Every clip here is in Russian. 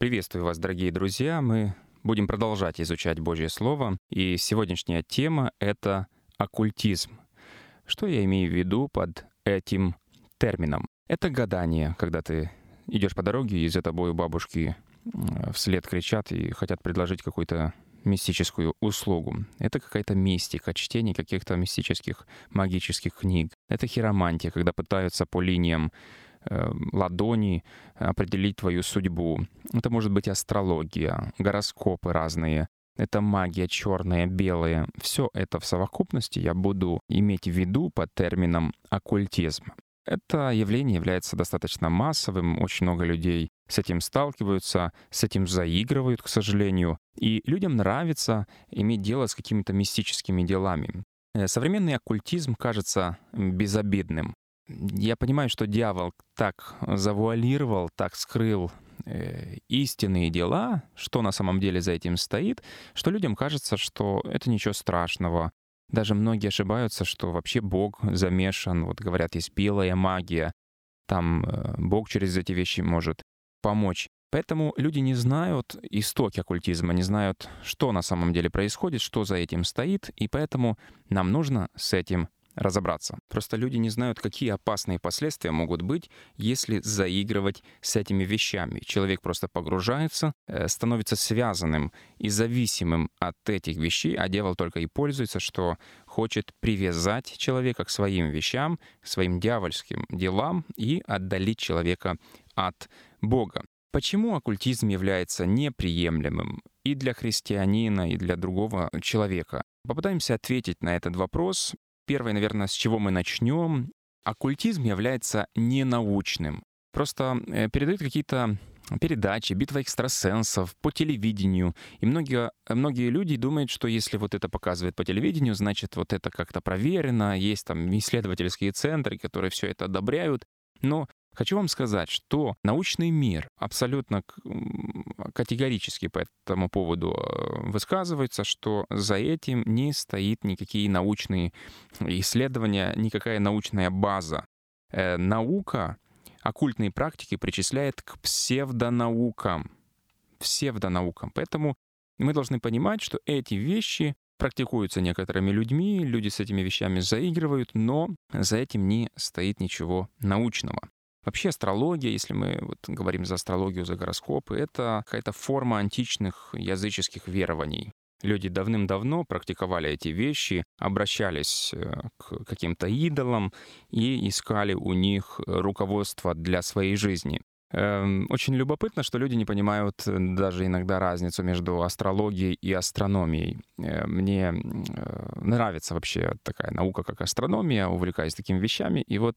Приветствую вас, дорогие друзья. Мы будем продолжать изучать Божье Слово. И сегодняшняя тема — это оккультизм. Что я имею в виду под этим термином? Это гадание, когда ты идешь по дороге, и за тобой бабушки вслед кричат и хотят предложить какую-то мистическую услугу. Это какая-то мистика, чтение каких-то мистических магических книг. Это хиромантия, когда пытаются по линиям ладони определить твою судьбу. Это может быть астрология, гороскопы разные. Это магия черная, белая. Все это в совокупности я буду иметь в виду под термином оккультизм. Это явление является достаточно массовым, очень много людей с этим сталкиваются, с этим заигрывают, к сожалению. И людям нравится иметь дело с какими-то мистическими делами. Э, современный оккультизм кажется безобидным. Я понимаю, что дьявол так завуалировал, так скрыл э, истинные дела, что на самом деле за этим стоит, что людям кажется, что это ничего страшного, даже многие ошибаются, что вообще Бог замешан. Вот говорят, есть белая магия. Там э, Бог через эти вещи может помочь. Поэтому люди не знают истоки оккультизма, не знают, что на самом деле происходит, что за этим стоит, и поэтому нам нужно с этим разобраться. Просто люди не знают, какие опасные последствия могут быть, если заигрывать с этими вещами. Человек просто погружается, э, становится связанным и зависимым от этих вещей, а дьявол только и пользуется, что хочет привязать человека к своим вещам, к своим дьявольским делам и отдалить человека от Бога. Почему оккультизм является неприемлемым и для христианина, и для другого человека? Попытаемся ответить на этот вопрос Первое, наверное, с чего мы начнем. Оккультизм является ненаучным. Просто э, передают какие-то передачи, битва экстрасенсов по телевидению. И многие, многие люди думают, что если вот это показывает по телевидению, значит вот это как-то проверено, есть там исследовательские центры, которые все это одобряют. Но Хочу вам сказать, что научный мир абсолютно категорически по этому поводу э, высказывается, что за этим не стоит никакие научные исследования, никакая научная база. Э, наука, оккультные практики причисляет к псевдонаукам. Псевдонаукам. Поэтому мы должны понимать, что эти вещи практикуются некоторыми людьми, люди с этими вещами заигрывают, но за этим не стоит ничего научного. Вообще астрология, если мы вот говорим за астрологию, за гороскопы, это какая-то форма античных языческих верований. Люди давным-давно практиковали эти вещи, обращались э, к каким-то идолам и искали у них руководство для своей жизни. Эм, очень любопытно, что люди не понимают э, даже иногда разницу между астрологией и астрономией. Э, мне нравится вообще такая наука, как астрономия, увлекаюсь такими вещами. И вот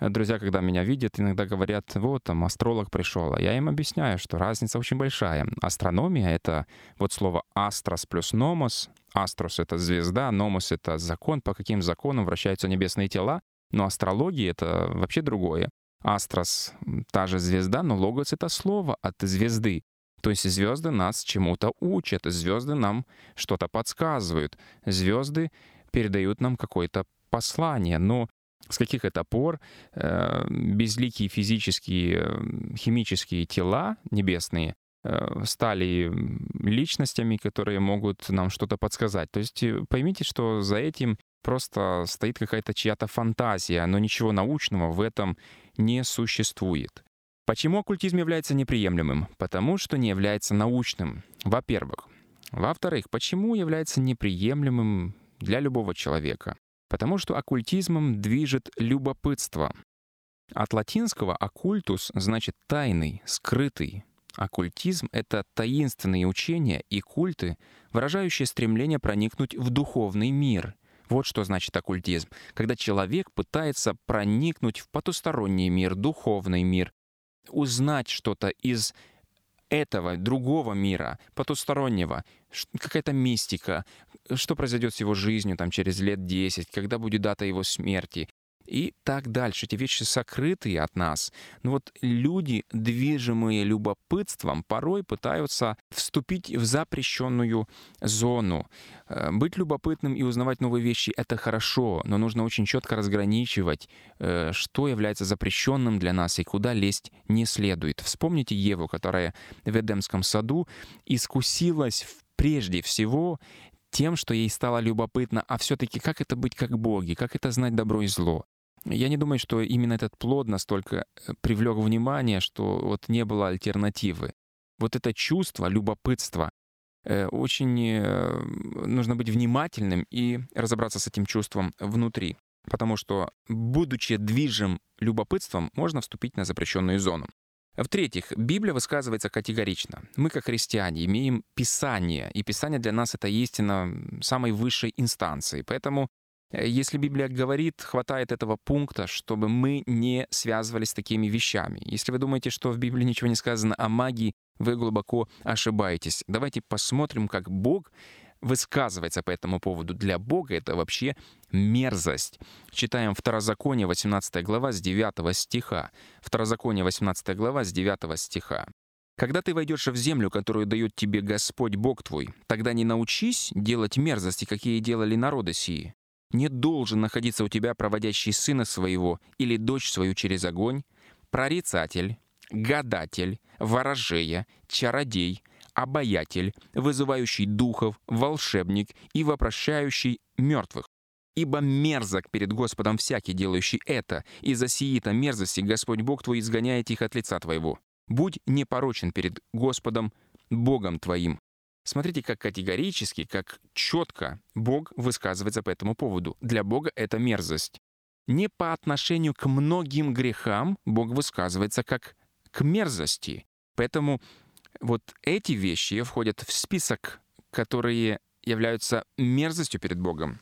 друзья, когда меня видят, иногда говорят, вот там астролог пришел. А я им объясняю, что разница очень большая. Астрономия — это вот слово «астрос» плюс «номос». Астрос — это звезда, номос — это закон, по каким законам вращаются небесные тела. Но астрология — это вообще другое. Астрос — та же звезда, но логос — это слово от звезды. То есть звезды нас чему-то учат, звезды нам что-то подсказывают, звезды передают нам какое-то послание. Но с каких это пор э, безликие физические, э, химические тела небесные э, стали личностями, которые могут нам что-то подсказать. То есть поймите, что за этим просто стоит какая-то чья-то фантазия, но ничего научного в этом не существует. Почему оккультизм является неприемлемым? Потому что не является научным, во-первых. Во-вторых, почему является неприемлемым для любого человека? Потому что оккультизмом движет любопытство. От латинского «оккультус» значит «тайный», «скрытый». Оккультизм — это таинственные учения и культы, выражающие стремление проникнуть в духовный мир. Вот что значит оккультизм. Когда человек пытается проникнуть в потусторонний мир, духовный мир, узнать что-то из этого другого мира, потустороннего, какая-то мистика, что произойдет с его жизнью там через лет 10, когда будет дата его смерти. И так дальше. Эти вещи сокрытые от нас. Но вот люди, движимые любопытством, порой пытаются вступить в запрещенную зону. Э, быть любопытным и узнавать новые вещи — это хорошо, но нужно очень четко разграничивать, э, что является запрещенным для нас и куда лезть не следует. Вспомните Еву, которая в Эдемском саду искусилась прежде всего тем, что ей стало любопытно, а все-таки как это быть как боги, как это знать добро и зло. Я не думаю, что именно этот плод настолько э, привлек внимание, что вот не было альтернативы. Вот это чувство любопытства, э, очень э, нужно быть внимательным и разобраться с этим чувством внутри. Потому что, будучи движим любопытством, можно вступить на запрещенную зону. В-третьих, Библия высказывается категорично. Мы, как христиане, имеем Писание, и Писание для нас — это истина самой высшей инстанции. Поэтому если Библия говорит, хватает этого пункта, чтобы мы не связывались с такими вещами. Если вы думаете, что в Библии ничего не сказано о магии, вы глубоко ошибаетесь. Давайте посмотрим, как Бог высказывается по этому поводу. Для Бога это вообще мерзость. Читаем Второзаконие, 18 глава, с 9 стиха. Второзаконие, 18 глава, с 9 стиха. «Когда ты войдешь в землю, которую дает тебе Господь Бог твой, тогда не научись делать мерзости, какие делали народы сии, не должен находиться у тебя проводящий сына своего или дочь свою через огонь, прорицатель, гадатель, ворожея, чародей, обаятель, вызывающий духов, волшебник и вопрошающий мертвых. Ибо мерзок перед Господом всякий, делающий это, и за сии-то мерзости Господь Бог твой изгоняет их от лица твоего. Будь непорочен перед Господом Богом твоим, Смотрите, как категорически, как четко Бог высказывается по этому поводу. Для Бога это мерзость. Не по отношению к многим грехам Бог высказывается как к мерзости. Поэтому вот эти вещи входят в список, которые являются мерзостью перед Богом.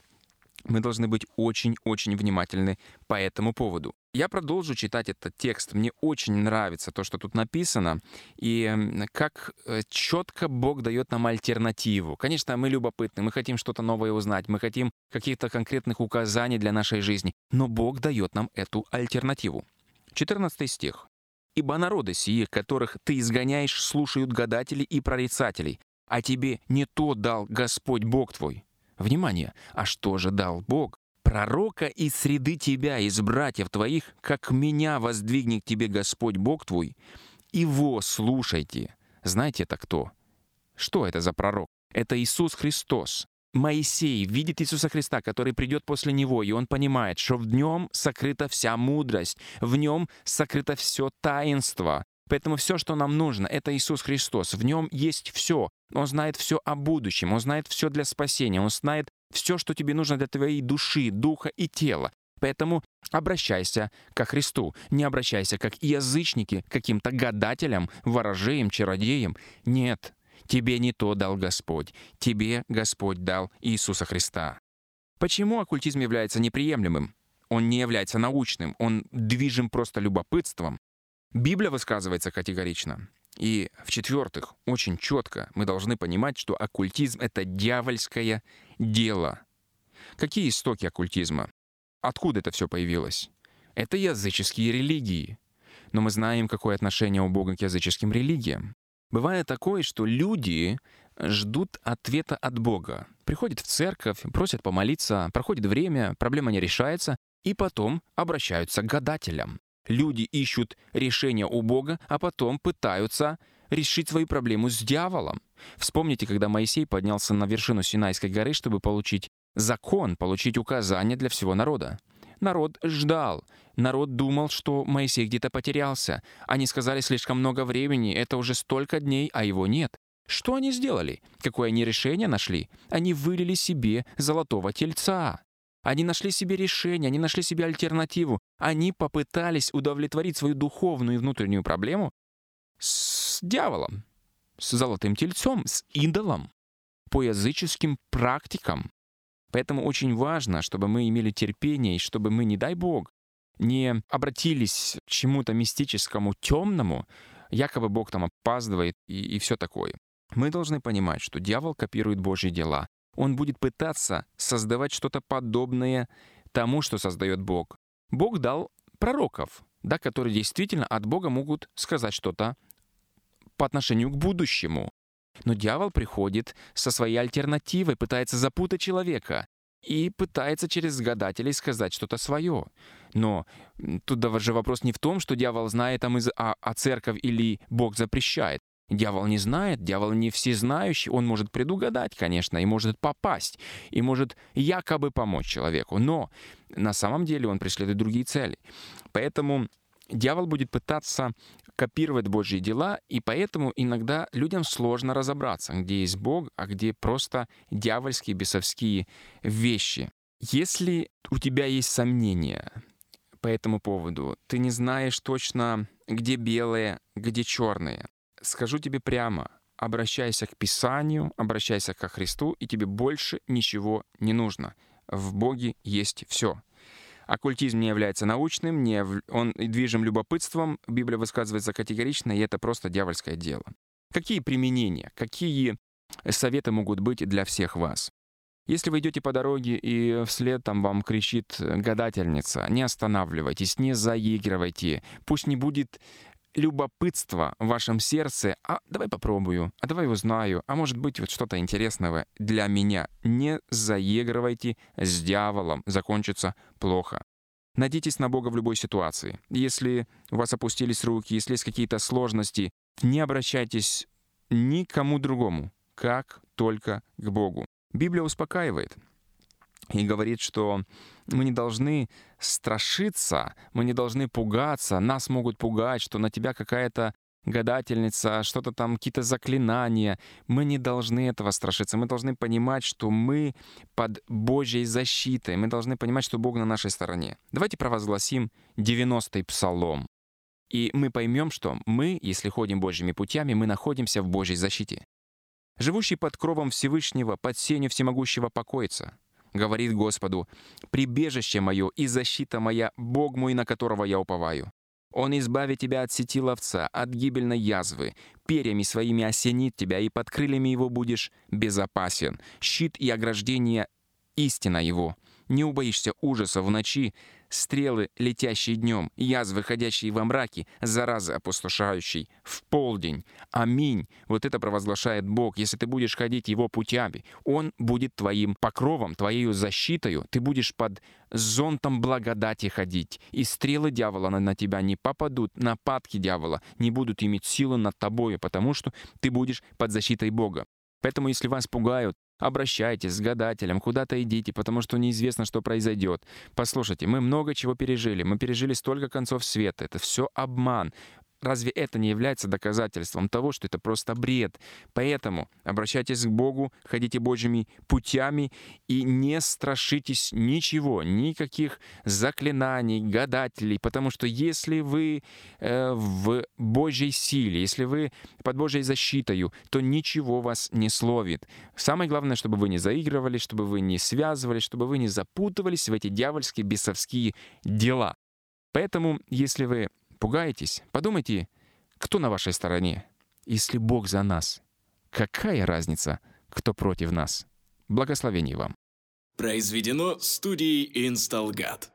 Мы должны быть очень-очень внимательны по этому поводу. Я продолжу читать этот текст. Мне очень нравится то, что тут написано, и как э, четко Бог дает нам альтернативу. Конечно, мы любопытны, мы хотим что-то новое узнать, мы хотим каких-то конкретных указаний для нашей жизни, но Бог дает нам эту альтернативу. 14 стих. «Ибо народы сии, которых ты изгоняешь, слушают гадателей и прорицателей, а тебе не то дал Господь Бог твой». Внимание! А что же дал Бог? Пророка из среды тебя, из братьев твоих, как меня воздвигнет тебе Господь Бог твой. Его слушайте. Знаете это кто? Что это за пророк? Это Иисус Христос. Моисей видит Иисуса Христа, который придет после него, и он понимает, что в нем сокрыта вся мудрость, в нем сокрыто все таинство. Поэтому все, что нам нужно, это Иисус Христос. В нем есть все. Он знает все о будущем, он знает все для спасения, он знает все, что тебе нужно для твоей души, духа и тела. Поэтому обращайся ко Христу, не обращайся как язычники каким-то гадателям, ворожеям, чародеям. Нет, тебе не то дал Господь, тебе Господь дал Иисуса Христа. Почему оккультизм является неприемлемым? Он не является научным, он движим просто любопытством. Библия высказывается категорично. И в-четвертых, очень четко мы должны понимать, что оккультизм — это дьявольское дело. Какие истоки оккультизма? Откуда это все появилось? Это языческие религии. Но мы знаем, какое отношение у Бога к языческим религиям. Бывает такое, что люди ждут ответа от Бога. Приходят в церковь, просят помолиться, проходит время, проблема не решается, и потом обращаются к гадателям. Люди ищут решения у Бога, а потом пытаются решить свою проблему с дьяволом. Вспомните, когда Моисей поднялся на вершину Синайской горы, чтобы получить закон, получить указания для всего народа. Народ ждал. Народ думал, что Моисей где-то потерялся. Они сказали слишком много времени, это уже столько дней, а его нет. Что они сделали? Какое они решение нашли? Они вылили себе золотого тельца. Они нашли себе решение, они нашли себе альтернативу. Они попытались удовлетворить свою духовную и внутреннюю проблему с дьяволом, с золотым тельцом, с идолом, по языческим практикам. Поэтому очень важно, чтобы мы имели терпение, и чтобы мы, не дай Бог, не обратились к чему-то мистическому, темному, якобы Бог там опаздывает и, и все такое. Мы должны понимать, что дьявол копирует Божьи дела, он будет пытаться создавать что-то подобное тому, что создает Бог. Бог дал пророков, да, которые действительно от Бога могут сказать что-то по отношению к будущему. Но дьявол приходит со своей альтернативой, пытается запутать человека и пытается через гадателей сказать что-то свое. Но тут даже вопрос не в том, что дьявол знает, а, мы, а, а церковь или Бог запрещает. Дьявол не знает, дьявол не всезнающий, он может предугадать, конечно, и может попасть, и может якобы помочь человеку, но на самом деле он преследует другие цели. Поэтому дьявол будет пытаться копировать Божьи дела, и поэтому иногда людям сложно разобраться, где есть Бог, а где просто дьявольские, бесовские вещи. Если у тебя есть сомнения по этому поводу, ты не знаешь точно, где белое, где черное, скажу тебе прямо, обращайся к Писанию, обращайся ко Христу, и тебе больше ничего не нужно. В Боге есть все. Оккультизм не является научным, не, он движим любопытством, Библия высказывается категорично, и это просто дьявольское дело. Какие применения, какие советы могут быть для всех вас? Если вы идете по дороге и вслед там вам кричит гадательница, не останавливайтесь, не заигрывайте, пусть не будет любопытство в вашем сердце, а давай попробую, а давай узнаю, а может быть вот что-то интересного для меня. Не заигрывайте с дьяволом, закончится плохо. Надейтесь на Бога в любой ситуации. Если у вас опустились руки, если есть какие-то сложности, не обращайтесь никому другому, как только к Богу. Библия успокаивает и говорит, что мы не должны страшиться, мы не должны пугаться, нас могут пугать, что на тебя какая-то гадательница, что-то там, какие-то заклинания. Мы не должны этого страшиться. Мы должны понимать, что мы под Божьей защитой. Мы должны понимать, что Бог на нашей стороне. Давайте провозгласим 90-й псалом. И мы поймем, что мы, если ходим Божьими путями, мы находимся в Божьей защите. Живущий под кровом Всевышнего, под сенью всемогущего покоится говорит Господу, «Прибежище мое и защита моя, Бог мой, на которого я уповаю. Он избавит тебя от сети ловца, от гибельной язвы. Перьями своими осенит тебя, и под крыльями его будешь безопасен. Щит и ограждение — истина его. Не убоишься ужаса в ночи, стрелы, летящие днем, язвы, ходящие во мраке, заразы, опустошающей в полдень. Аминь. Вот это провозглашает Бог. Если ты будешь ходить Его путями, Он будет твоим покровом, твоей защитой. Ты будешь под зонтом благодати ходить. И стрелы дьявола на, тебя не попадут, нападки дьявола не будут иметь силы над тобой, потому что ты будешь под защитой Бога. Поэтому, если вас пугают, Обращайтесь с гадателем, куда-то идите, потому что неизвестно, что произойдет. Послушайте, мы много чего пережили. Мы пережили столько концов света. Это все обман. Разве это не является доказательством того, что это просто бред? Поэтому обращайтесь к Богу, ходите Божьими путями и не страшитесь ничего, никаких заклинаний, гадателей, потому что если вы э, в Божьей силе, если вы под Божьей защитой, то ничего вас не словит. Самое главное, чтобы вы не заигрывали, чтобы вы не связывались, чтобы вы не запутывались в эти дьявольские бесовские дела. Поэтому, если вы пугаетесь, подумайте, кто на вашей стороне. Если Бог за нас, какая разница, кто против нас? Благословений вам. Произведено студией Installgat.